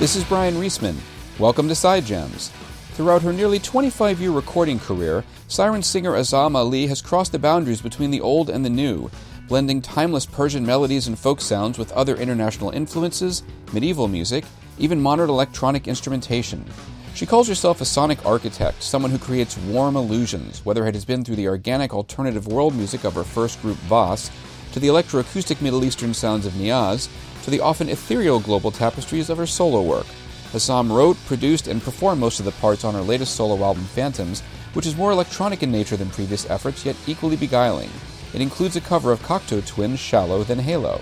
This is Bryan Reesman. Welcome to Side Jams. Throughout her nearly 25 year recording career, siren singer Azam Ali has crossed the boundaries between the old and the new, blending timeless Persian melodies and folk sounds with other international influences, medieval music, even modern electronic instrumentation. She calls herself a sonic architect, someone who creates warm illusions, whether it has been through the organic alternative world music of her first group Vas, to the electroacoustic Middle Eastern sounds of Niaz, to the often ethereal global tapestries of her solo work. Azam wrote, produced, and performed most of the parts on her latest solo album, Phantoms, which is more electronic in nature than previous efforts, yet equally beguiling. It includes a cover of Cocteau Twins' Shallow Then Halo.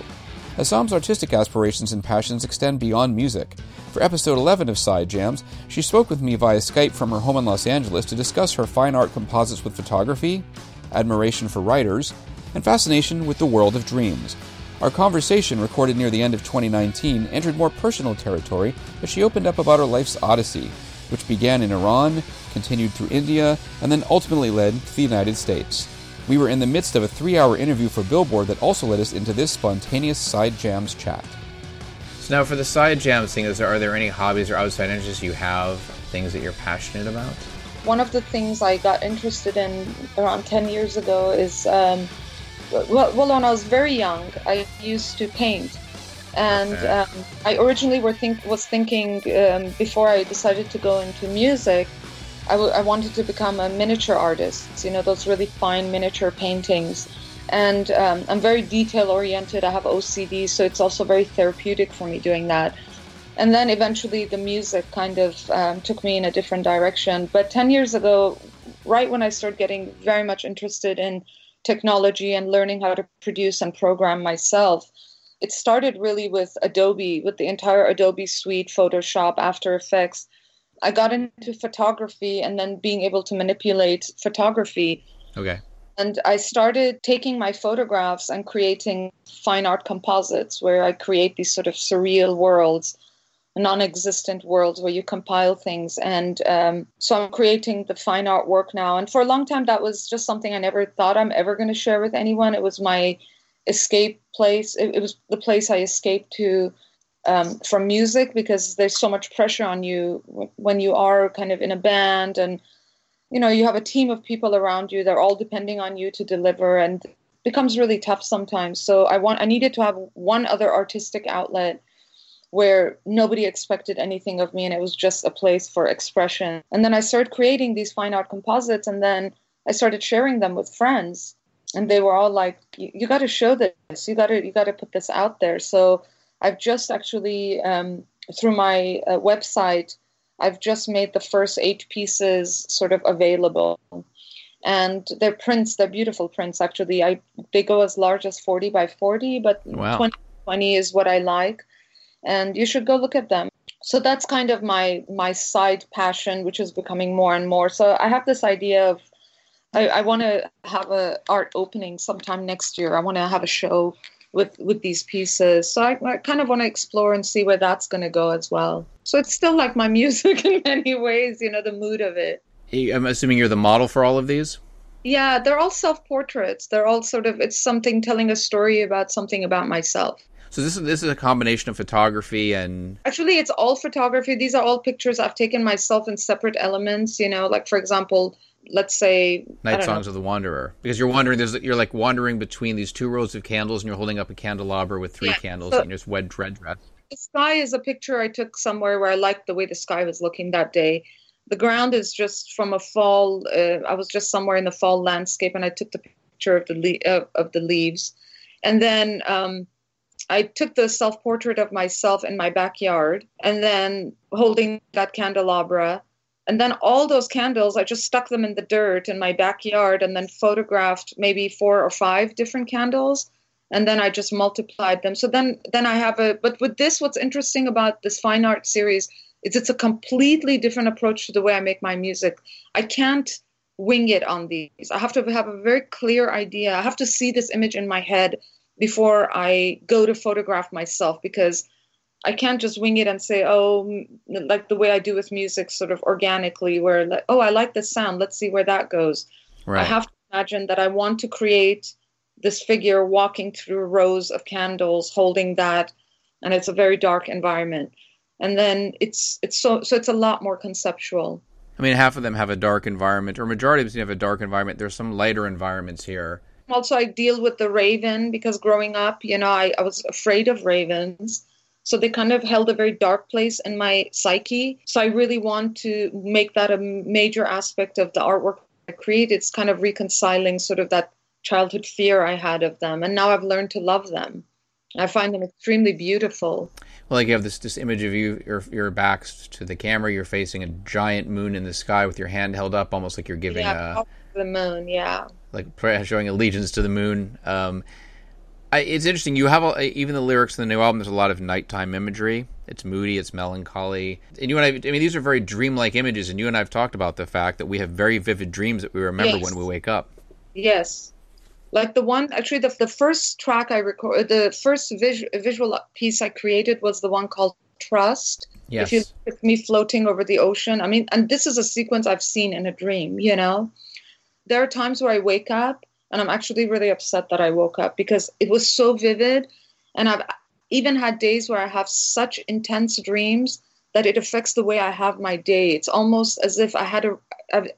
Azam's artistic aspirations and passions extend beyond music. For episode 11 of Side Jams, she spoke with me via Skype from her home in Los Angeles to discuss her fine art composites with photography, admiration for writers, and fascination with the world of dreams. Our conversation, recorded near the end of 2019, entered more personal territory as she opened up about her life's odyssey, which began in Iran, continued through India, and then ultimately led to the United States. We were in the midst of a three hour interview for Billboard that also led us into this spontaneous Side Jams chat. So, now for the Side Jams thing, is there, are there any hobbies or outside interests you have, things that you're passionate about? One of the things I got interested in around 10 years ago is um, well, well, when I was very young, I used to paint, and okay. um, I originally were think was thinking um, before I decided to go into music, I, w- I wanted to become a miniature artist. You know, those really fine miniature paintings, and um, I'm very detail oriented. I have OCD, so it's also very therapeutic for me doing that. And then eventually, the music kind of um, took me in a different direction. But ten years ago, right when I started getting very much interested in technology and learning how to produce and program myself. It started really with Adobe, with the entire Adobe suite, Photoshop, After Effects. I got into photography and then being able to manipulate photography. Okay. And I started taking my photographs and creating fine art composites where I create these sort of surreal worlds non-existent worlds where you compile things. And um, so i'm creating the fine art work now. And for a long time that was just something i never thought i'm ever going to share with anyone. It was my escape place. It, it was the place i escaped to um, from music because there's so much pressure on you when you are kind of in a band and you know you have a team of people around you. They're all depending on you to deliver and becomes really tough sometimes. So i want i needed to have one other artistic outlet where nobody expected anything of me and it was just a place for expression. And then I started creating these fine art composites and then I started sharing them with friends. And they were all like you, got to show this. You got to you got to put this out there. So i've just actually um, through my uh, website i've just made the first eight pieces sort of available. And they're prints they're beautiful prints actually. I they go as large as 40 by 40 but wow. 20 20 is what i like and you should go look at them. So that's kind of my my side passion which is becoming more and more. So i have this idea of i, I want to have a art opening sometime next year. I want to have a show with with these pieces. So i, I kind of want to explore and see where that's going to go as well. So it's still like my music in many ways you know the mood of it. I'm assuming you're the model for all of these? Yeah they're all self portraits they're all sort of it's something telling a story about something about myself so this is this is a combination of photography and actually it's all photography. These are all pictures I've taken myself in separate elements. You know, like for example, let's say night songs know. of the wanderer because you're wandering there's you're like wandering between these two rows of candles and you're holding up a candelabra with three yeah, candles so and you're just wed red dress the sky is a picture i took somewhere where i liked the way the sky was looking that day the ground is just from a fall uh, i was just somewhere in the fall landscape and i took the picture of the le- uh, of the leaves and then um, I took the self portrait of myself in my backyard and then holding that candelabra. And then all those candles, I just stuck them in the dirt in my backyard and then photographed maybe four or five different candles. And then I just multiplied them. So then, then I have a. But with this, what's interesting about this fine art series is it's a completely different approach to the way I make my music. I can't wing it on these. I have to have a very clear idea. I have to see this image in my head before I go to photograph myself because I can't just wing it and say, oh, like the way I do with music, sort of organically, where, like, oh, I like this sound. Let's see where that goes. Right. I have to imagine that I want to create this figure walking through rows of candles, holding that, and it's a very dark environment. And then it's it's so so it's a lot more conceptual. I mean, half of them have a dark environment, or majority of them have a dark environment. There's some lighter environments here also I deal with the raven because growing up, you know, I, I was afraid of ravens. So they kind of held a very dark place in my psyche. So I really want to make that a major aspect of the artwork I create. It's kind of reconciling sort of that childhood fear I had of them. And now I've learned to love them. I find them extremely beautiful. Well, like you have this this image of you, your your backs to the camera, you're facing a giant moon in the sky with your hand held up, almost like you're giving yeah, a the moon. Yeah, like showing allegiance to the moon. Um, I, it's interesting. You have a, even the lyrics in the new album. There's a lot of nighttime imagery. It's moody. It's melancholy. And you and I. I mean, these are very dreamlike images. And you and I have talked about the fact that we have very vivid dreams that we remember yes. when we wake up. Yes, like the one actually the, the first track I record, the first vis- visual piece I created was the one called Trust. Yes. If you look at me floating over the ocean, I mean, and this is a sequence I've seen in a dream. You know there are times where I wake up and I'm actually really upset that I woke up because it was so vivid. And I've even had days where I have such intense dreams that it affects the way I have my day. It's almost as if I had a,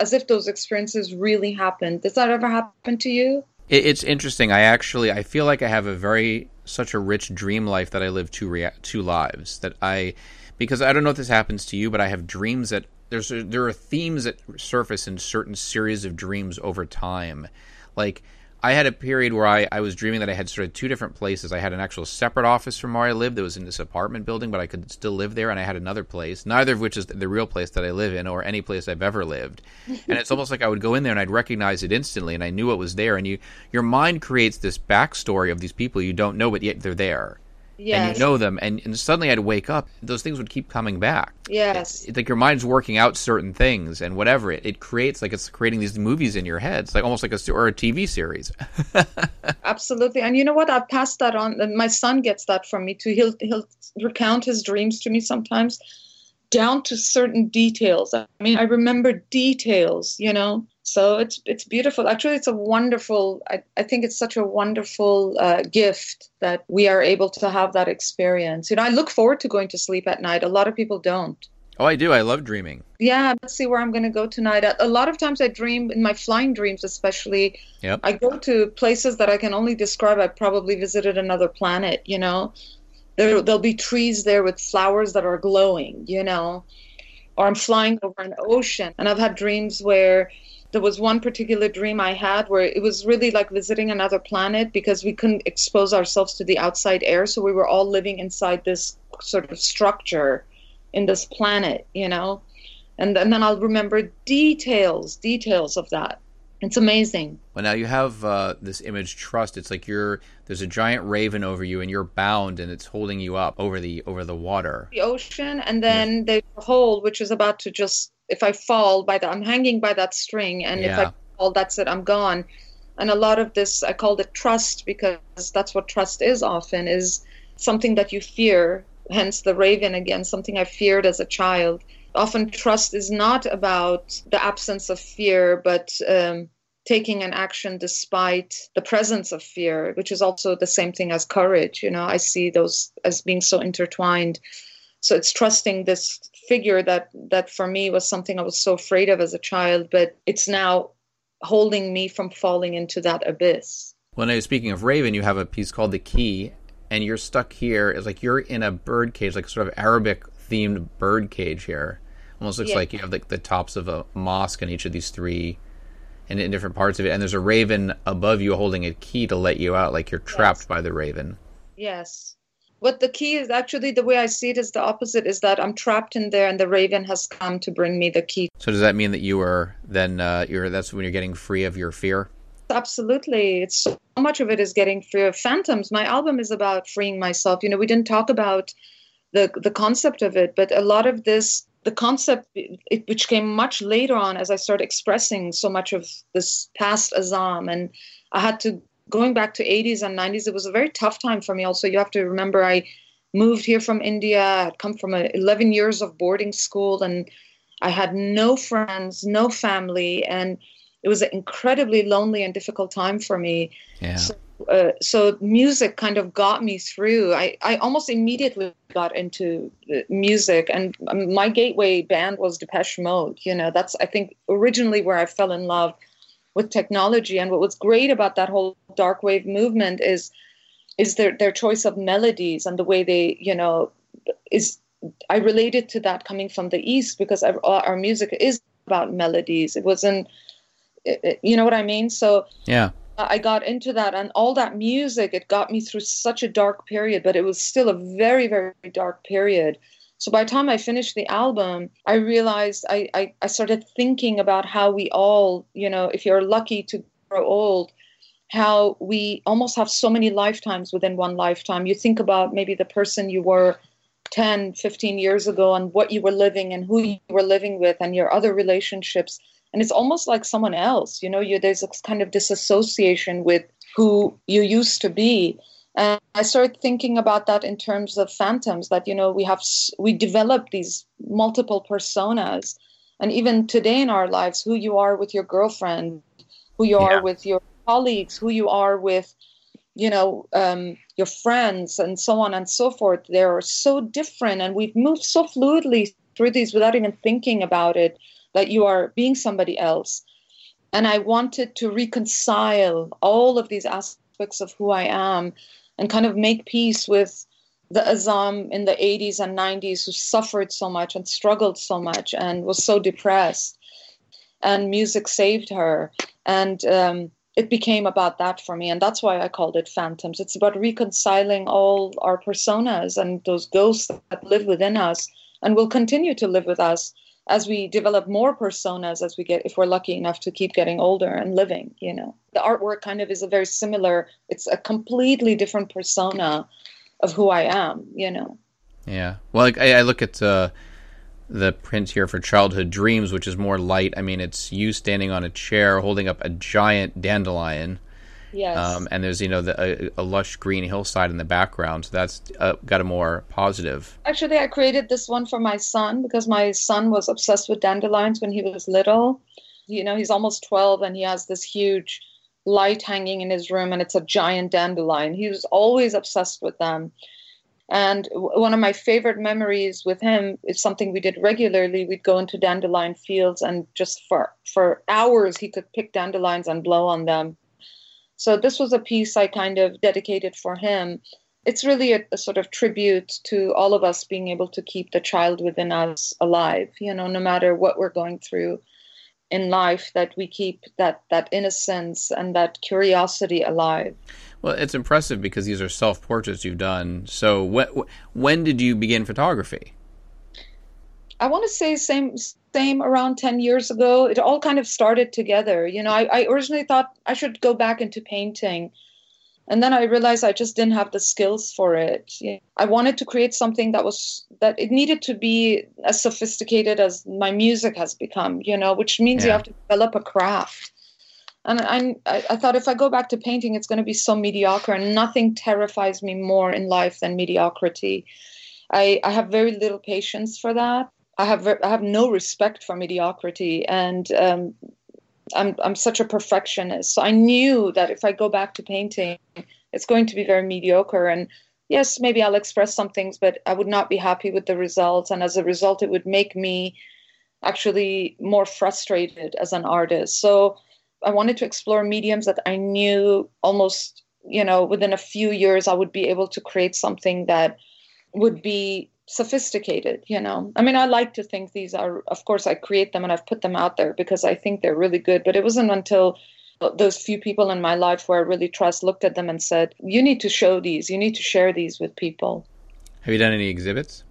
as if those experiences really happened. Does that ever happen to you? It's interesting. I actually I feel like I have a very such a rich dream life that I live two rea- two lives. That I because I don't know if this happens to you, but I have dreams that there's there are themes that surface in certain series of dreams over time. Like I had a period where I, I was dreaming that I had sort of two different places. I had an actual separate office from where I lived that was in this apartment building, but I could still live there, and I had another place, neither of which is the real place that I live in or any place I've ever lived. and it's almost like I would go in there and I'd recognize it instantly, and I knew it was there. And you, your mind creates this backstory of these people you don't know, but yet they're there yes. and you know them, and, and suddenly I'd wake up, those things would keep coming back. Yes, it's, like your mind's working out certain things, and whatever it, it creates, like it's creating these movies in your head. It's like almost like a or a TV series. Absolutely, and you know what? I've passed that on. My son gets that from me too. He'll he'll recount his dreams to me sometimes, down to certain details. I mean, I remember details. You know, so it's it's beautiful. Actually it's a wonderful i, I think it's such a wonderful uh, gift that we are able to have that experience. You know i look forward to going to sleep at night. A lot of people don't. Oh i do. I love dreaming. Yeah let's see where i'm going to go tonight. A lot of times i dream in my flying dreams especially yep. i go to places that i can only describe. I probably visited another planet you know there, there'll be trees there with flowers that are glowing you know or i'm flying over an ocean and i've had dreams where there was one particular dream I had where it was really like visiting another planet because we couldn't expose ourselves to the outside air. So we were all living inside this sort of structure in this planet, you know? And, and then I'll remember details, details of that. It's amazing. Well, now you have uh, this image trust. It's like you're there's a giant raven over you, and you're bound, and it's holding you up over the over the water, the ocean, and then yeah. there's a hole which is about to just if I fall by that, I'm hanging by that string, and yeah. if I fall, that's it, I'm gone. And a lot of this, I called it trust because that's what trust is often is something that you fear. Hence the raven again, something I feared as a child. Often trust is not about the absence of fear, but um, taking an action despite the presence of fear, which is also the same thing as courage. You know, I see those as being so intertwined So it's trusting this figure that that for me was something I was so afraid of as a child, but it's now holding me from falling into that abyss. Well, now speaking of Raven, you have a piece called The Key, and you're stuck here. It's like you're in a bird cage, like sort of Arabic themed bird cage here. Almost looks yeah. like you have like the tops of a mosque in each of these three and in different parts of it. And there's a raven above you holding a key to let you out, like you're trapped yes. by the raven. Yes. What the key is actually the way I see it is the opposite is that I'm trapped in there and the raven has come to bring me the key. So does that mean that you are then uh, you're that's when you're getting free of your fear? Absolutely. It's so much of it is getting free of phantoms. My album is about freeing myself. You know, we didn't talk about the the concept of it, but a lot of this the concept it, which came much later on as I started expressing so much of this past Azam and I had to going back to 80s and 90s it was a very tough time for me also you have to remember I moved here from India I had come from a, 11 years of boarding school and I had no friends no family and it was an incredibly lonely and difficult time for me yeah. so uh, so music kind of got me through. I, I almost immediately got into uh, music, and um, my gateway band was Depeche Mode. You know, that's I think originally where I fell in love with technology. And what was great about that whole dark wave movement is is their their choice of melodies and the way they you know is. I related to that coming from the east because our, our music is about melodies. It wasn't, uh, uh, you know what I mean. So yeah I got into that and all that music, it got me through such a dark period, but it was still a very, very dark period. So by the time I finished the album, I realized I, I, I started thinking about how we all, you know, if you're lucky to grow old, how we almost have so many lifetimes within one lifetime. You think about maybe the person you were 10, 15 years ago and what you were living and who you were living with and your other relationships and it's almost like someone else you know you there's a kind of disassociation with who you used to be. And i started thinking about that in terms of phantoms that you know we have we develop these multiple personas. And even today in our lives who you are with your girlfriend who you are with your colleagues who you are with you know um, your friends and so on and so forth. They're so different and we've moved so fluidly through these without even thinking about it that you are being somebody else. And I wanted to reconcile all of these aspects of who I am and kind of make peace with the Azam in the 80s and 90s who suffered so much and struggled so much and was so depressed. And music saved her. And um, it became about that for me. And that's why I called it Phantoms. It's about reconciling all our personas and those ghosts that live within us and will continue to live with us as we develop more personas as we get if we're lucky enough to keep getting older and living you know. The artwork kind of is a very similar it's a completely different persona of who i am you know. Yeah. Well like, I, I, look at uh, the print here for childhood dreams which is more light. I mean it's you standing on a chair holding up a giant dandelion Yes. Um, and there's you know the, a, a, lush green hillside in the background, so that's uh, got a more positive. Actually, I created this one for my son because my son was obsessed with dandelions when he was little. You know, he's almost 12 and he has this huge light hanging in his room, and it's a giant dandelion. He was always obsessed with them. And one of my favorite memories with him is something we did regularly. We'd go into dandelion fields and just for for hours he could pick dandelions and blow on them so this was a piece I kind of dedicated for him. It's really a, a, sort of tribute to all of us being able to keep the child within us alive, you know, no matter what we're going through in life, that we keep that, that innocence and that curiosity alive. Well, it's impressive because these are self portraits you've done. So, when, when did you begin photography? I want to say same same around 10 years ago. It all kind of started together. You know, I, I originally thought I should go back into painting. And then I realized I just didn't have the skills for it. I wanted to create something that was that it needed to be as sophisticated as my music has become, you know, which means yeah. you have to develop a craft. And I, I thought if I go back to painting, it's going to be so mediocre, and nothing terrifies me more in life than mediocrity. I, I have very little patience for that. I have I have no respect for mediocrity, and um, I'm I'm such a perfectionist. So I knew that if I go back to painting, it's going to be very mediocre. And yes, maybe I'll express some things, but I would not be happy with the results. And as a result, it would make me actually more frustrated as an artist. So I wanted to explore mediums that I knew almost, you know, within a few years I would be able to create something that would be sophisticated, you know. I mean, I like to think these are, of course, I create them and I've put them out there because I think they're really good, but it wasn't until those few people in my life where I really trust looked at them and said, You need to show these, you need to share these with people. Have you done any exhibits?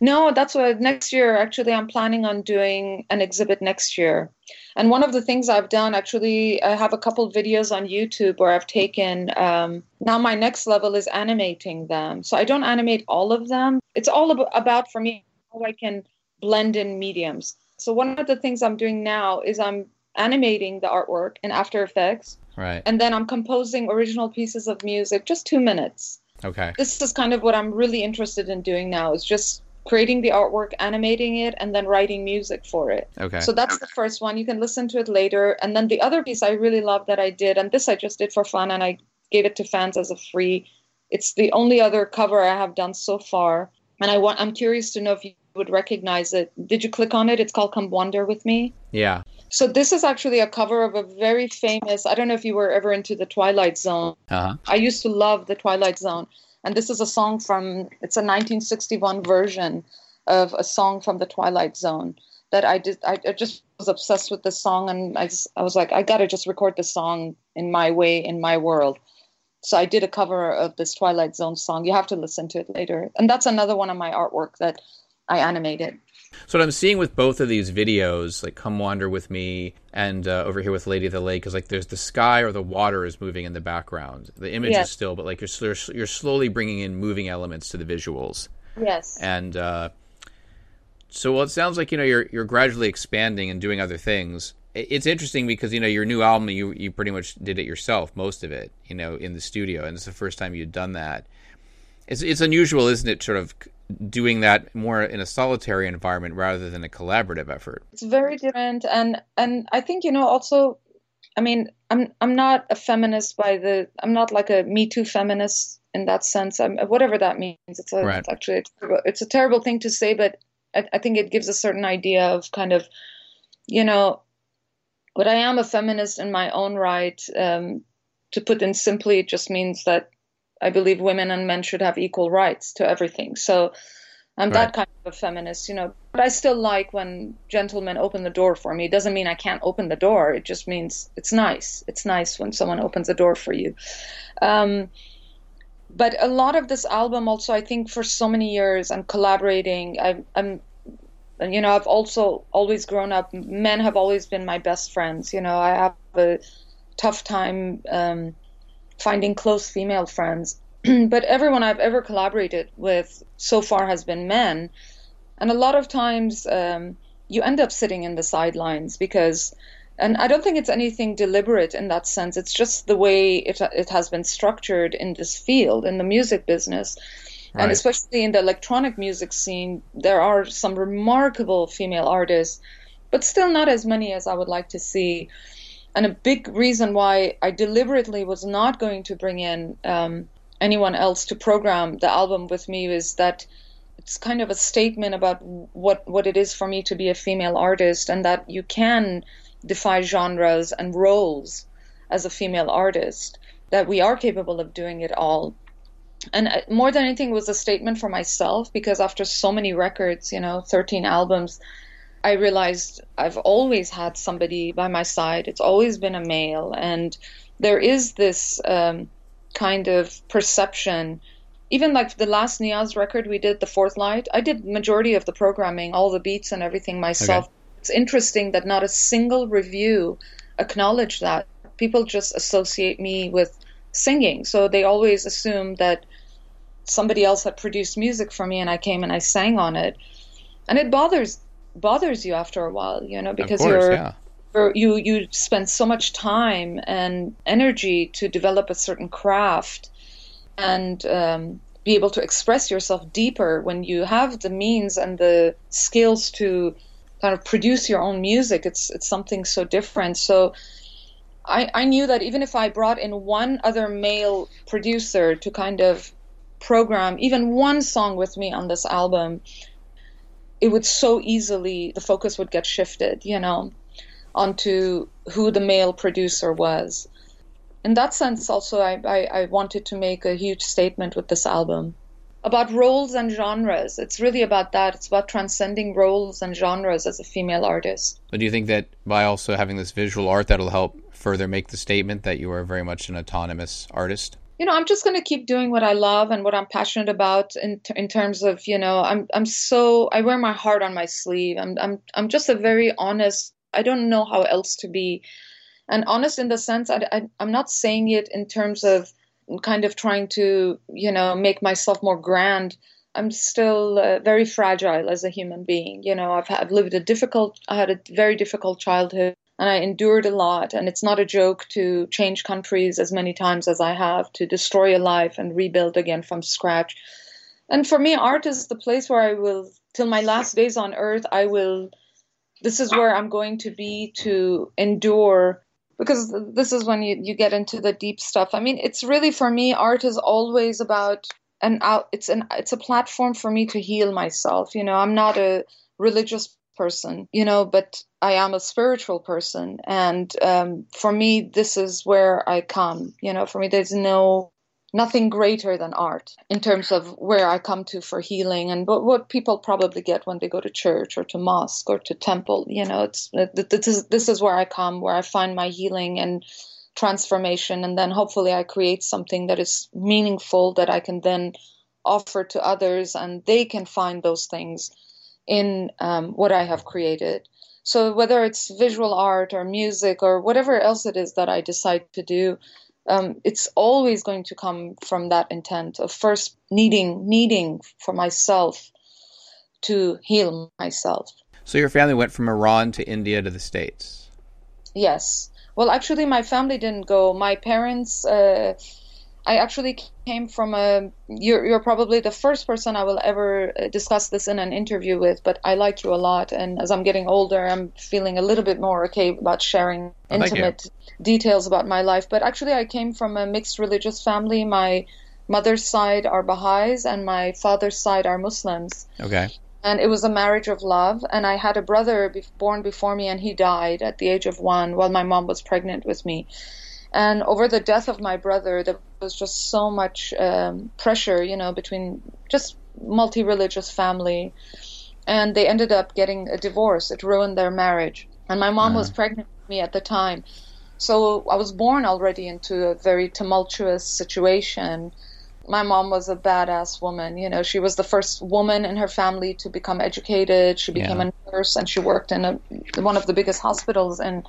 No, that's what next year. Actually, I'm planning on doing an exhibit next year. And one of the things I've done, actually, I have a couple videos on YouTube where I've taken. Um, now, my next level is animating them. So I don't animate all of them. It's all about, for me, how I can blend in mediums. So one of the things I'm doing now is I'm animating the artwork in After Effects. Right. And then I'm composing original pieces of music, just two minutes. Okay. This is kind of what I'm really interested in doing now is just creating the artwork, animating it, and then writing music for it. Okay. So that's the first one. You can listen to it later. And then the other piece I really love that I did, and this I just did for fun and I gave it to fans as a free. It's the only other cover I have done so far. And I want I'm curious to know if you would recognize it. Did you click on it? It's called Come Wander with Me. Yeah. So this is actually a cover of a very famous. I don't know if you were ever into the Twilight Zone. Uh-huh. I used to love the Twilight Zone, and this is a song from. It's a 1961 version of a song from the Twilight Zone that I did. I, I just was obsessed with this song, and I just I was like, I gotta just record this song in my way, in my world. So I did a cover of this Twilight Zone song. You have to listen to it later, and that's another one of my artwork that I animated. It. So what I'm seeing with both of these videos, like "Come Wander with Me" and uh, over here with "Lady of the Lake," is like there's the sky or the water is moving in the background. The image Yes. is still, but like you're you're slowly bringing in moving elements to the visuals. Yes. And uh, so, well, it sounds like you know you're you're gradually expanding and doing other things. It's interesting because you know your new album, you you pretty much did it yourself, most of it, you know, in the studio, and it's the first time you'd done that. It's it's unusual, isn't it? Sort of doing that more in a solitary environment rather than a collaborative effort. it's very different and and i think you know also i mean i'm i'm not a feminist by the i'm not like a me too feminist in that sense I'm, whatever that means it's, a, Right. it's actually a terrible, it's a terrible thing to say but I, I think it gives a certain idea of kind of you know but i am a feminist in my own right um, to put in simply it just means that i believe women and men should have equal rights to everything so I'm Right. that kind of a feminist, you know. But I still like when gentlemen open the door for me. It doesn't mean I can't open the door. It just means it's nice. It's nice when someone opens the door for you. Um, but a lot of this album, also, I think for so many years, I'm collaborating. I, I'm, you know, I've also always grown up. Men have always been my best friends. You know, I have a tough time um, finding close female friends. but everyone I've ever collaborated with so far has been men. And a lot of times um, you end up sitting in the sidelines because, and I don't think it's anything deliberate in that sense. It's just the way it, it has been structured in this field, in the music business. Right. And especially in the electronic music scene, there are some remarkable female artists, but still not as many as I would like to see. And a big reason why I deliberately was not going to bring in um, anyone else to program the album with me is that it's kind of a statement about what what it is for me to be a female artist and that you can defy genres and roles as a female artist that we are capable of doing it all. And uh, more than anything was a statement for myself because after so many records you know 13 albums i realized i've always had somebody by my side it's always been a male and there is this um, kind of perception even like the last Niaz record we did, the fourth light, I did majority of the programming, all the beats and everything myself. Okay. It's interesting that not a single review acknowledged that. People just associate me with singing, so they always assume that somebody else had produced music for me and I came and I sang on it. And it bothers bothers you after a while, you know, because course, you're yeah. or you you spend so much time and energy to develop a certain craft and um, be able to express yourself deeper when you have the means and the skills to kind of produce your own music it's it's something so different so I, I knew that even if I brought in one other male producer to kind of program even one song with me on this album, it would so easily the focus would get shifted, you know, onto who the male producer was. In that sense, also, I, I, I wanted to make a huge statement with this album about roles and genres. It's really about that. It's about transcending roles and genres as a female artist. But do you think that by also having this visual art, that'll help further make the statement that you are very much an autonomous artist? You know, I'm just going to keep doing what I love and what I'm passionate about in in terms of, you know, I'm I'm so I wear my heart on my sleeve. I'm I'm I'm just a very honest. I don't know how else to be. And honest in the sense I, I I'm not saying it in terms of kind of trying to, you know, make myself more grand. I'm still uh, very fragile as a human being. You know, I've, I've lived a difficult, I had a very difficult childhood and I endured a lot. And it's not a joke to change countries as many times as I have, to destroy a life and rebuild again from scratch. And for me, art is the place where I will, till my last days on earth, I will, this is where I'm going to be to endure because this is when you, you get into the deep stuff. I mean, it's really for me, art is always about an out. It's an it's a platform for me to heal myself. You know, I'm not a religious person, you know, but I am a spiritual person, and um, for me, this is where I come. You know, for me, there's no nothing greater than art in terms of where I come to for healing and what, what people probably get when they go to church or to mosque or to temple. You know, it's this is this is where I come, where I find my healing and transformation, and then hopefully I create something that is meaningful that I can then offer to others, and they can find those things in um, what I have created. So whether it's visual art or music or whatever else it is that I decide to do, um, it's always going to come from that intent of first needing needing for myself to heal myself. So your family went from Iran to India to the States. Yes. Well, actually, my family didn't go. My parents. Uh, I actually came from a. You're, you're probably the first person I will ever uh, discuss this in an interview with, but I like you a lot. And as I'm getting older, I'm feeling a little bit more okay about sharing oh, intimate details about my life. But actually, I came from a mixed religious family. My mother's side are Baha'is, and my father's side are Muslims. Okay. And it was a marriage of love. And I had a brother be- born before me, and he died at the age of one while my mom was pregnant with me. And over the death of my brother, there was just so much um, pressure, you know, between just multi-religious family, and they ended up getting a divorce. It ruined their marriage, and my mom uh-huh. was pregnant with me at the time, so I was born already into a very tumultuous situation. My mom was a badass woman. You know, she was the first woman in her family to become educated. She became yeah. a nurse, and she worked in a, one of the biggest hospitals in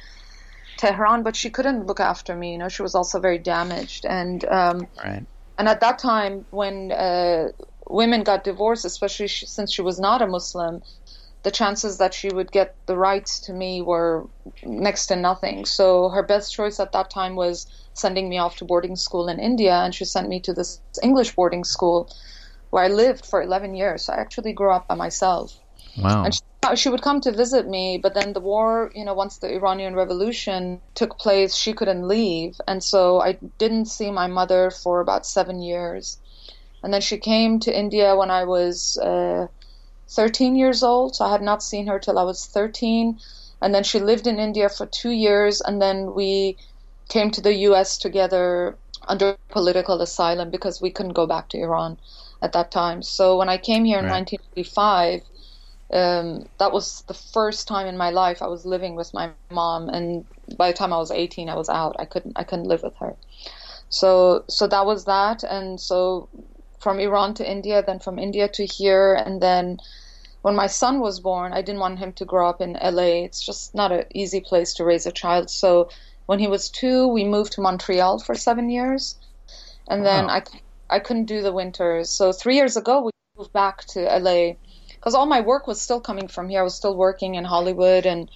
Tehran, but she couldn't look after me. You know, she was also very damaged, and um, right. and at that time when uh, women got divorced, especially she, since she was not a Muslim, the chances that she would get the rights to me were next to nothing. So her best choice at that time was sending me off to boarding school in India, and she sent me to this English boarding school where I lived for 11 years. So I actually grew up by myself. Wow. And she, she would come to visit me, but then the war, you know, once the Iranian Revolution took place, she couldn't leave. And so I didn't see my mother for about seven years. And then she came to India when I was uh, 13 years old. So I had not seen her till I was 13. And then she lived in India for two years. And then we came to the US together under political asylum because we couldn't go back to Iran at that time. So when I came here in right. 1985, um, that was the first time in my life I was living with my mom, and by the time I was 18, I was out. I couldn't I couldn't live with her. So so that was that, and so from Iran to India, then from India to here, and then when my son was born, I didn't want him to grow up in LA. It's just not an easy place to raise a child. So when he was two, we moved to Montreal for seven years, and wow. then I I couldn't do the winters. So three years ago, we moved back to LA because all my work was still coming from here. I was still working in Hollywood, and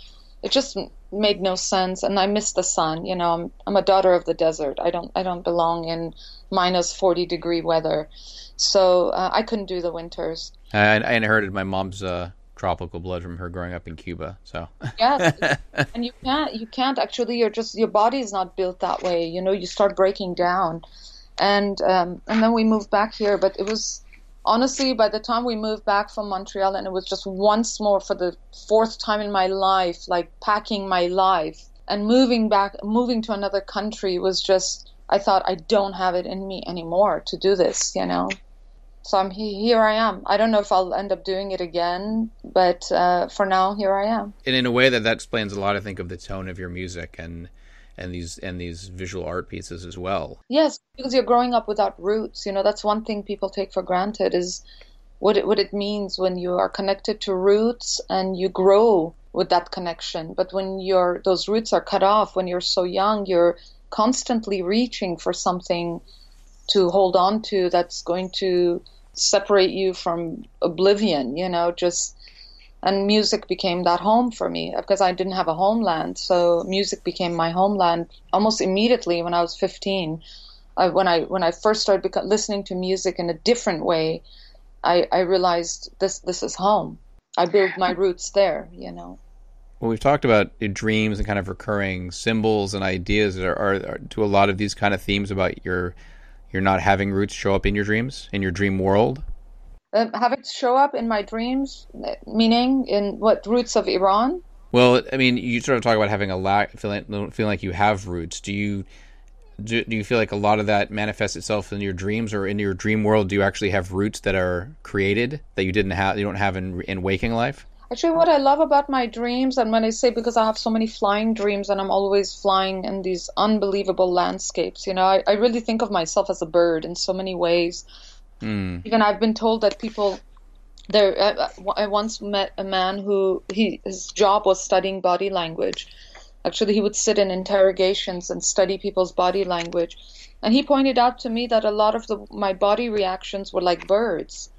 it just made no sense. And I missed the sun. You know, I'm I'm a daughter of the desert. I don't I don't belong in minus forty degree weather, so uh, I couldn't do the winters. I, I inherited my mom's uh, tropical blood from her growing up in Cuba. So yes, and you can't you can't actually. You're just your body is not built that way. You know, you start breaking down and um, and then we moved back here. But it was honestly by the time we moved back from Montreal, and it was just once more for the fourth time in my life, like packing my life and moving back, moving to another country was just. I thought I don't have it in me anymore to do this, you know. So I'm here. I am. I don't know if I'll end up doing it again, but uh, for now, here I am. And in a way that that explains a lot, I think, of the tone of your music and and these and these visual art pieces as well. Yes, because you're growing up without roots. You know, that's one thing people take for granted is what it, what it means when you are connected to roots and you grow with that connection. But when your those roots are cut off when you're so young, you're constantly reaching for something to hold on to that's going to separate you from oblivion. You know, just and music became that home for me because I didn't have a homeland. So music became my homeland almost immediately when I was 15. I, when I when I first started beca- listening to music in a different way, I, I realized this this is home. I build my roots there. You know. Well, we've talked about dreams and kind of recurring symbols and ideas. Are, are, are do a lot of these kind of themes about your your not having roots show up in your dreams in your dream world? Um, have it show up in my dreams, meaning in what roots of Iran? Well, I mean, you sort of talk about having a lack, feeling, feeling like you have roots. Do you do, do you feel like a lot of that manifests itself in your dreams or in your dream world? Do you actually have roots that are created that you didn't have, you don't have in in waking life? Actually, what I love about my dreams, and when I say because I have so many flying dreams and I'm always flying in these unbelievable landscapes, you know, I, I really think of myself as a bird in so many ways. Mm. Even I've been told that people there. Uh, I once met a man who he his job was studying body language. Actually, he would sit in interrogations and study people's body language, and he pointed out to me that a lot of the, my body reactions were like birds.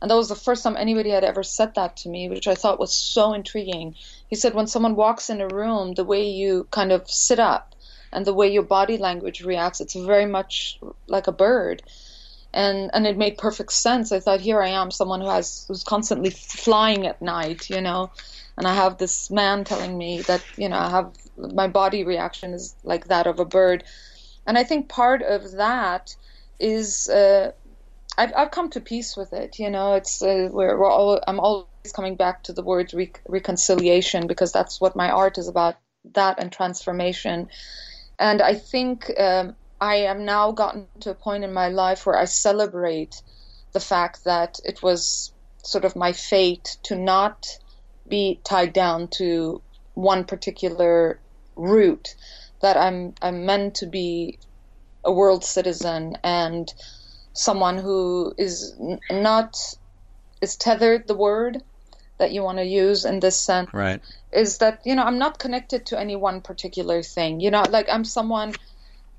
And that was the first time anybody had ever said that to me, which I thought was so intriguing. He said, when someone walks in a room, the way you kind of sit up and the way your body language reacts, it's very much like a bird and and it made perfect sense. I thought, here I am, someone who has who's constantly flying at night, you know, and I have this man telling me that you know I have my body reaction is like that of a bird, and I think part of that is. Uh, I've, I've come to peace with it. You know, it's uh, we're, we're all, I'm always coming back to the word re- reconciliation because that's what my art is about. That and transformation, and I think um, I am now gotten to a point in my life where I celebrate the fact that it was sort of my fate to not be tied down to one particular route that I'm I'm meant to be a world citizen and someone who is not is tethered the word that you want to use in this sense right. is that you know I'm not connected to any one particular thing you know like I'm someone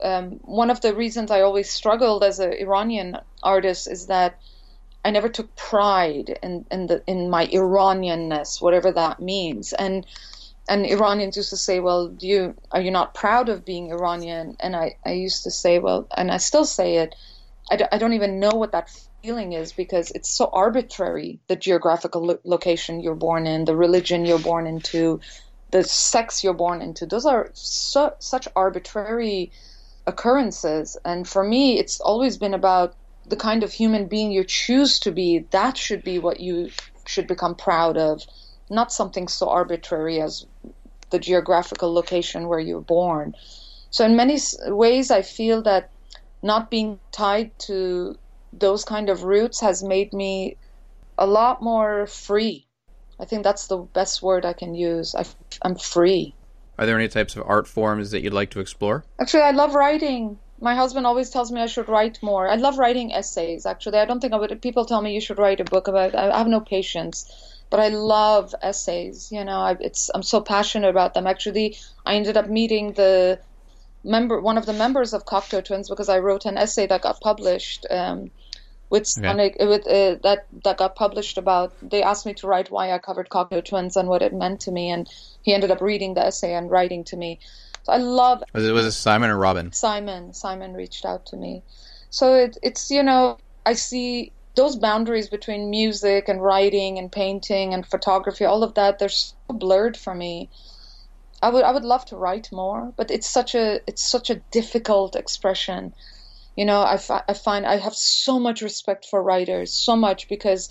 um, one of the reasons I always struggled as an Iranian artist is that I never took pride in in the in my Iranianness, whatever that means. And and Iranians used to say, "Well, you are you not proud of being Iranian?" And I I used to say, "Well," and I still say it. I d- I don't even know what that feeling is because it's so arbitrary. The geographical lo- location you're born in, the religion you're born into, the sex you're born into. Those are so, such arbitrary occurrences. And for me, it's always been about the kind of human being you choose to be. That should be what you should become proud of, not something so arbitrary as the geographical location where you're born. So, in many ways, I feel that not being tied to those kind of roots has made me a lot more free. I think that's the best word I can use. I, am free. Are there any types of art forms that you'd like to explore? Actually, I love writing. My husband always tells me I should write more. I love writing essays. Actually, I don't think I would. People tell me you should write a book about. I have no patience, but I love essays. You know, I, it's I'm so passionate about them. Actually, I ended up meeting the member, one of the members of Cocteau Twins, because I wrote an essay that got published. Um, with Sonic okay. with, uh, that that got published about. They asked me to write why I covered Cocteau Twins and what it meant to me, and he ended up reading the essay and writing to me. So I love. Was it was it Simon or Robin? Simon. Simon reached out to me. So it, it's you know I see those boundaries between music and writing and painting and photography, all of that, they're so blurred for me. I would I would love to write more, but it's such a it's such a difficult expression You know, I, fi- I find I have so much respect for writers, so much because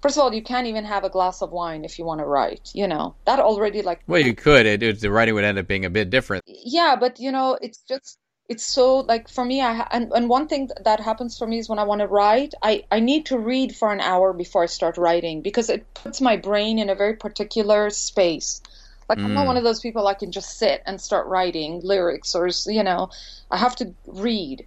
first of all, you can't even have a glass of wine if you want to write. You know that already like. Well, you could. It, it, the writing would end up being a bit different. Yeah, but you know, it's just it's so like for me. I and and one thing that happens for me is when I want to write, I I need to read for an hour before I start writing because it puts my brain in a very particular space. Like mm. I'm not one of those people I can just sit and start writing lyrics or you know, I have to read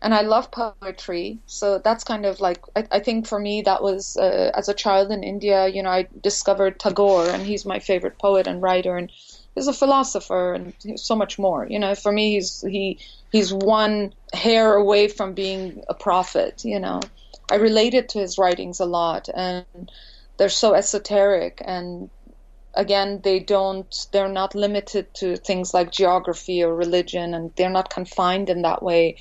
and I love poetry. So that's kind of like I, I think for me that was uh, as a child in India. You know, I discovered Tagore, and he's my favorite poet and writer, and he's a philosopher and so much more. You know, for me, he's he he's one hair away from being a prophet. You know, I related to his writings a lot, and they're so esoteric and again they don't they're not limited to things like geography or religion and they're not confined in that way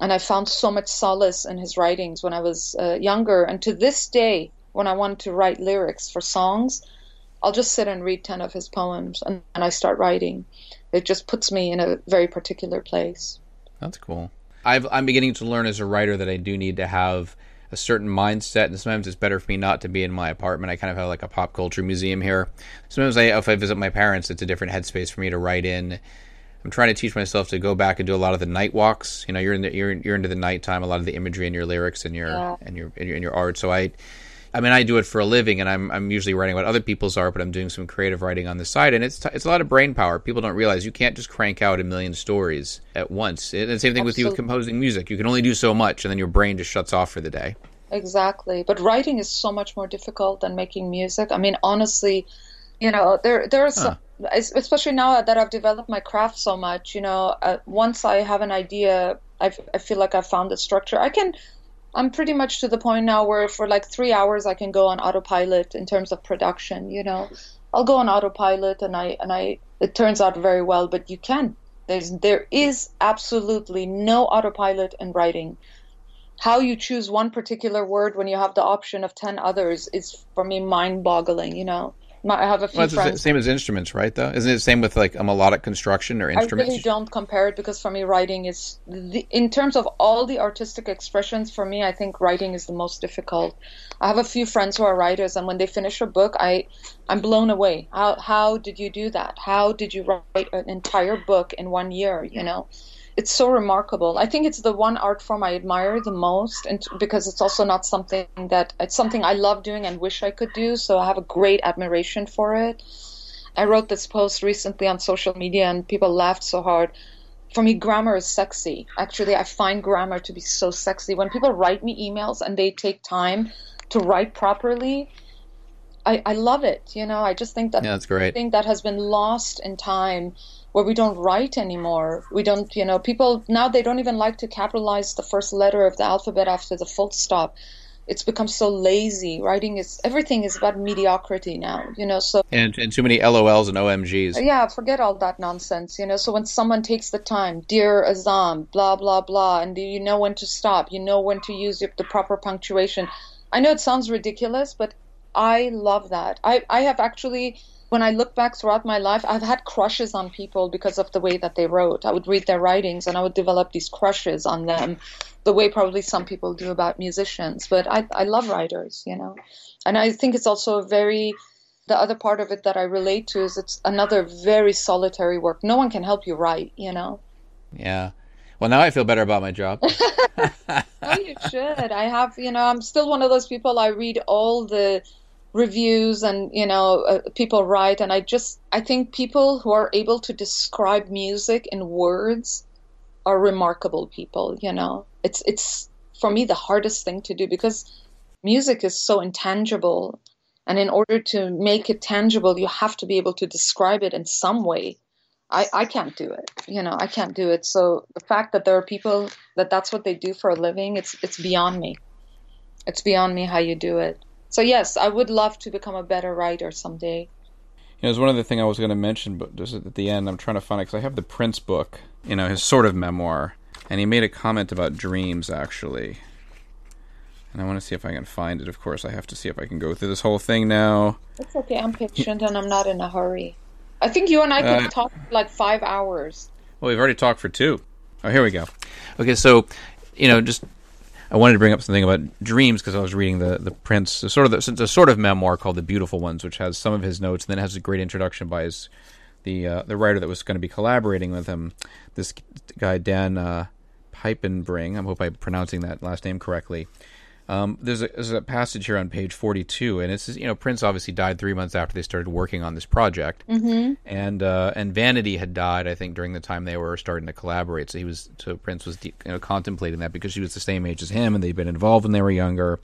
and I found so much solace in his writings when I was uh, younger. And to this day, when I want to write lyrics for songs, I'll just sit and read 10 of his poems and, and I start writing. It just puts me in a very particular place. That's cool. i am beginning to learn as a writer that I do need to have a certain mindset, and sometimes it's better for me not to be in my apartment. I kind of have like a pop culture museum here. Sometimes I, if I visit my parents, it's a different headspace for me to write in I'm trying to teach myself to go back and do a lot of the night walks. You know, you're in the, you're you're into the nighttime, a lot of the imagery in your lyrics and your yeah. and your and your, and your art. So I, I mean, I do it for a living, and I'm I'm usually writing about other people's art, but I'm doing some creative writing on the side, and it's t- it's a lot of brain power. People don't realize you can't just crank out a million stories at once. And the same thing Absolutely. with you with composing music. You can only do so much, and then your brain just shuts off for the day. Exactly, but writing is so much more difficult than making music. I mean, honestly, you know, there there are huh. some especially now that I've developed my craft so much, you know, uh, once I have an idea, I, I feel like I've found the structure. I can, I'm pretty much to the point now where for like three hours I can go on autopilot in terms of production. You know, I'll go on autopilot and I and I it turns out very well. But you can. There's there is absolutely no autopilot in writing. How you choose one particular word when you have the option of ten others is for me mind-boggling. You know. I have a few well, friends. the same as instruments, right? Though, isn't it the same with like a melodic construction or instruments? I really don't compare it because for me, writing is the, in terms of all the artistic expressions. For me, I think writing is the most difficult. I have a few friends who are writers, and when they finish a book, I I'm blown away. How how did you do that? How did you write an entire book in one year? You know it's so remarkable. I think it's the one art form I admire the most, and because it's also not something that it's something I love doing and wish I could do. So I have a great admiration for it. I wrote this post recently on social media, and people laughed so hard. For me, grammar is sexy. Actually, I find grammar to be so sexy. When people write me emails and they take time to write properly, I, I love it. You know, I just think that yeah, that's great. I think that has been lost in time where we don't write anymore. We don't, you know, people now they don't even like to capitalize the first letter of the alphabet after the full stop. It's become so lazy. Writing is everything is about mediocrity now, you know. So and, and too many LOLs and OMGs. Yeah, forget all that nonsense, you know. So when someone takes the time, dear Azam, blah blah blah, and you know when to stop, you know when to use the proper punctuation. I know it sounds ridiculous, but I love that. I I have actually when I look back throughout my life, I've had crushes on people because of the way that they wrote. I would read their writings and I would develop these crushes on them, the way probably some people do about musicians. But I, I love writers, you know. And I think it's also a very, the other part of it that I relate to is it's another very solitary work. No one can help you write, you know. Yeah. Well, now I feel better about my job. oh, you should. I have, you know, I'm still one of those people. I read all the reviews and you know uh, people write and i just i think people who are able to describe music in words are remarkable people you know it's it's for me the hardest thing to do because music is so intangible and in order to make it tangible you have to be able to describe it in some way I, I can't do it you know i can't do it so the fact that there are people that that's what they do for a living it's it's beyond me it's beyond me how you do it so yes, I would love to become a better writer someday. You know, it's one other thing I was going to mention, but just at the end, I'm trying to find it because I have the Prince book, you know, his sort of memoir, and he made a comment about dreams actually, and I want to see if I can find it. Of course, I have to see if I can go through this whole thing now. It's okay. I'm patient and I'm not in a hurry. I think you and I could uh, talk like five hours. Well, we've already talked for two. Oh, here we go. Okay, so you know, just I wanted to bring up something about dreams because I was reading the the Prince, sort of the, a sort of memoir called The Beautiful Ones, which has some of his notes, and then has a great introduction by his the uh, the writer that was going to be collaborating with him, this guy Dan uh, Piepenbring. I hope I'm pronouncing that last name correctly. Um, there's, a, there's, a, passage here on page 42, and it's you know Prince obviously died three months after they started working on this project, mm-hmm. and uh, and Vanity had died I think during the time they were starting to collaborate. So he was so Prince was you know, contemplating that because she was the same age as him, and they'd been involved when they were younger.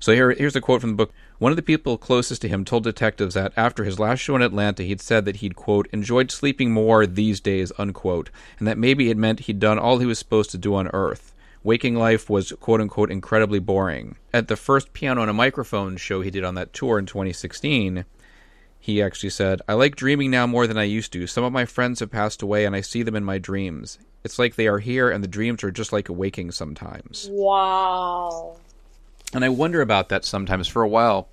So here here's a quote from the book. One of the people closest to him told detectives that after his last show in Atlanta, he'd said that he'd quote enjoyed sleeping more these days unquote, and that maybe it meant he'd done all he was supposed to do on Earth. Waking Life was quote unquote incredibly boring. At the first piano and a microphone show he did on that tour in 2016, he actually said, I like dreaming now more than I used to. Some of my friends have passed away and I see them in my dreams. It's like they are here and the dreams are just like waking sometimes. Wow. And I wonder about that sometimes. For a while,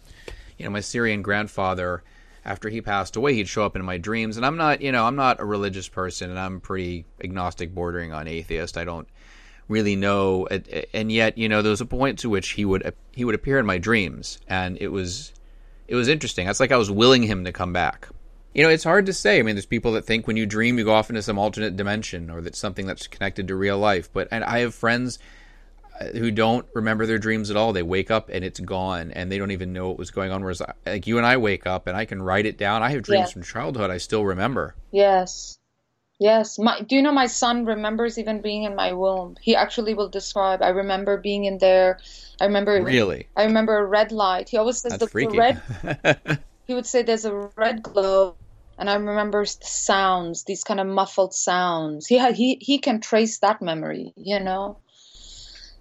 you know, my Syrian grandfather, after he passed away, he'd show up in my dreams. And I'm not, you know, I'm not a religious person and I'm pretty agnostic, bordering on atheist. I don't really know. And yet, you know, there was a point to which he would he would appear in my dreams, and it was it was interesting. That's like I was willing him to come back. You know, it's hard to say. I mean, there's people that think when you dream, you go off into some alternate dimension, or that's something that's connected to real life. But and I have friends uh, who don't remember their dreams at all. They wake up and it's gone, and they don't even know what was going on. Whereas, like you and I wake up and I can write it down. I have dreams yeah. from childhood I still remember. Yes, Yes, my, do you know my son remembers even being in my womb? He actually will describe. I remember being in there. I remember really. I remember a red light. He always says That's the, the red. he would say there's a red glow, and I remember the sounds, these kind of muffled sounds. He had, he he can trace that memory, you know.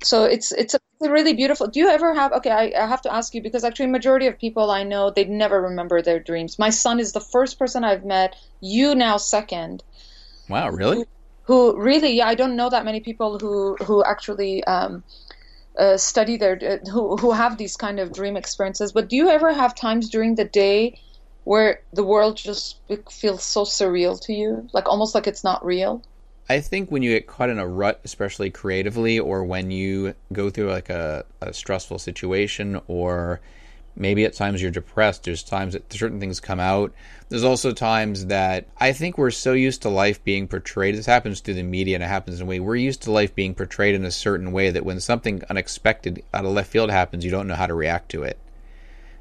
So it's it's a really beautiful. Do you ever have? Okay, I, I have to ask you because actually, majority of people I know they never remember their dreams. My son is the first person I've met. You now second Wow, really? Who, who really? Yeah, I don't know that many people who who actually um, uh, study their uh, who who have these kind of dream experiences. But do you ever have times during the day where the world just feels so surreal to you, like almost like it's not real? I think when you get caught in a rut, especially creatively, or when you go through like a, a stressful situation, or maybe at times you're depressed, there's times that certain things come out there's also times that I think we're so used to life being portrayed. This happens through the media and it happens in a way. We're used to life being portrayed in a certain way that when something unexpected out of left field happens, you don't know how to react to it.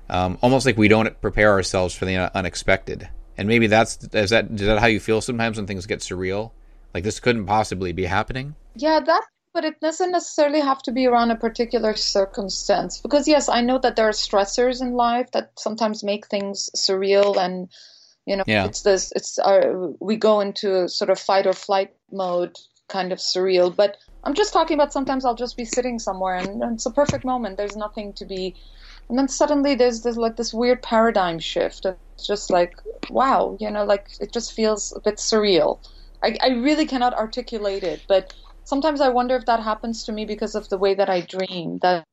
Um, almost like we don't prepare ourselves for the unexpected. And maybe that's is that is that how you feel sometimes when things get surreal? Like this couldn't possibly be happening? Yeah, that but it doesn't necessarily have to be around a particular circumstance because yes i know that there are stressors in life that sometimes make things surreal and you know, yeah. it's this. It's our. We go into sort of fight or flight mode, kind of surreal. But I'm just talking about sometimes I'll just be sitting somewhere and, and it's a perfect moment. There's nothing to be, and then suddenly there's this like this weird paradigm shift. It's just like wow, you know, like it just feels a bit surreal. I, I really cannot articulate it, but sometimes I wonder if that happens to me because of the way that I dream. That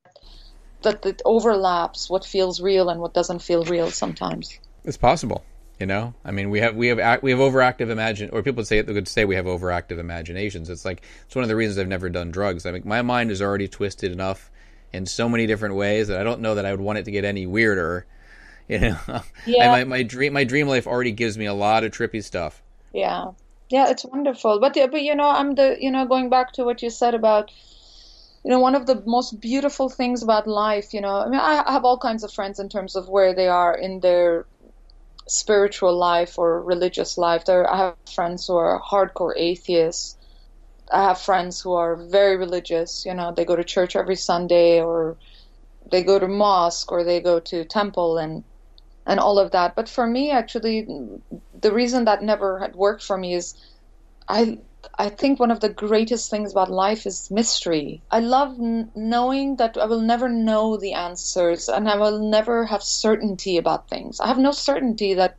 that it overlaps what feels real and what doesn't feel real sometimes. It's possible. You know, I mean, we have we have we have overactive imagine, or people say. They could say we have overactive imaginations. It's like it's one of the reasons I've never done drugs. I mean, my mind is already twisted enough in so many different ways that I don't know that I would want it to get any weirder. You know, yeah. my my dream my dream life already gives me a lot of trippy stuff. Yeah, yeah, it's wonderful. But uh, but you know, I'm the you know going back to what you said about you know one of the most beautiful things about life you know i mean i have all kinds of friends in terms of where they are in their spiritual life or religious life. There, I have friends who are hardcore atheists. I have friends who are very religious. You know, they go to church every Sunday, or they go to mosque, or they go to temple, and and all of that. But for me, actually, the reason that never had worked for me is I I think one of the greatest things about life is mystery. I love n- knowing that I will never know the answers and I will never have certainty about things. I have no certainty that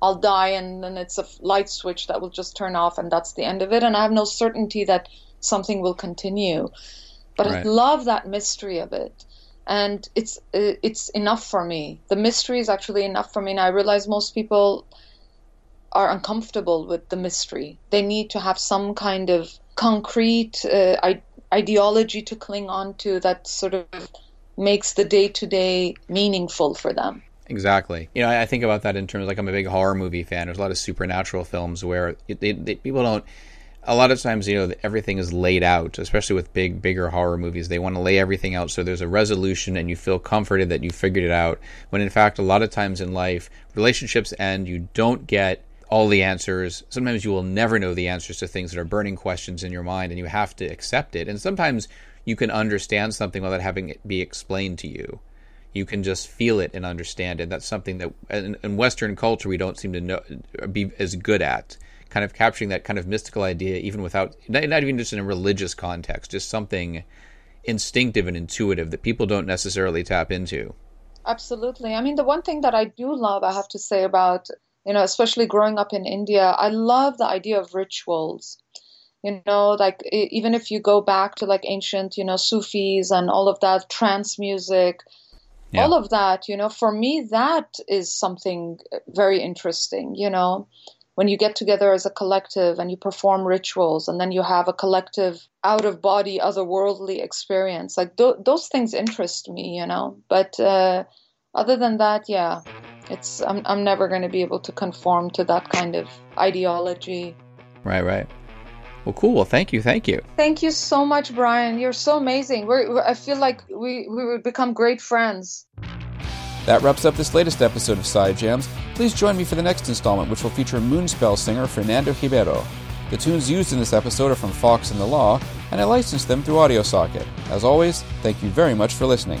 I'll die and then it's a light switch that will just turn off and that's the end of it. And I have no certainty that something will continue. But right. I love that mystery of it. And it's it's enough for me. The mystery is actually enough for me. And I realize most people are uncomfortable with the mystery. They need to have some kind of concrete uh, ideology to cling on to that sort of makes the day to day meaningful for them. Exactly. You know, I, I think about that in terms like I'm a big horror movie fan. There's a lot of supernatural films where they, they, people don't. A lot of times, you know, everything is laid out, especially with big, bigger horror movies. They want to lay everything out so there's a resolution and you feel comforted that you figured it out. When in fact, a lot of times in life, relationships end, you don't get all the answers. Sometimes you will never know the answers to things that are burning questions in your mind and you have to accept it. And sometimes you can understand something without having it be explained to you you can just feel it and understand it. That's something that in, in, Western culture we don't seem to know be as good at. Kind of capturing that kind of mystical idea, even without not, not even just in a religious context, just something instinctive and intuitive that people don't necessarily tap into. Absolutely. I mean, the one thing that I do love, I have to say about you know, especially growing up in India, I love the idea of rituals you know like even if you go back to like ancient you know sufis and all of that trance music yeah. all of that you know for me that is something very interesting you know when you get together as a collective and you perform rituals and then you have a collective out of body otherworldly experience like th- those things interest me you know but uh, other than that yeah it's i'm, I'm never going to be able to conform to that kind of ideology right right well, cool. Well, thank you. Thank you. Thank you so much, Bryan. You're so amazing. We're, we're, I feel like we, we would become great friends. That wraps up this latest episode of Side Jams. Please join me for the next installment, which will feature Moonspell singer Fernando Ribeiro. The tunes used in this episode are from Fox and the Law, and I licensed them through AudioSocket. As always, thank you very much for listening.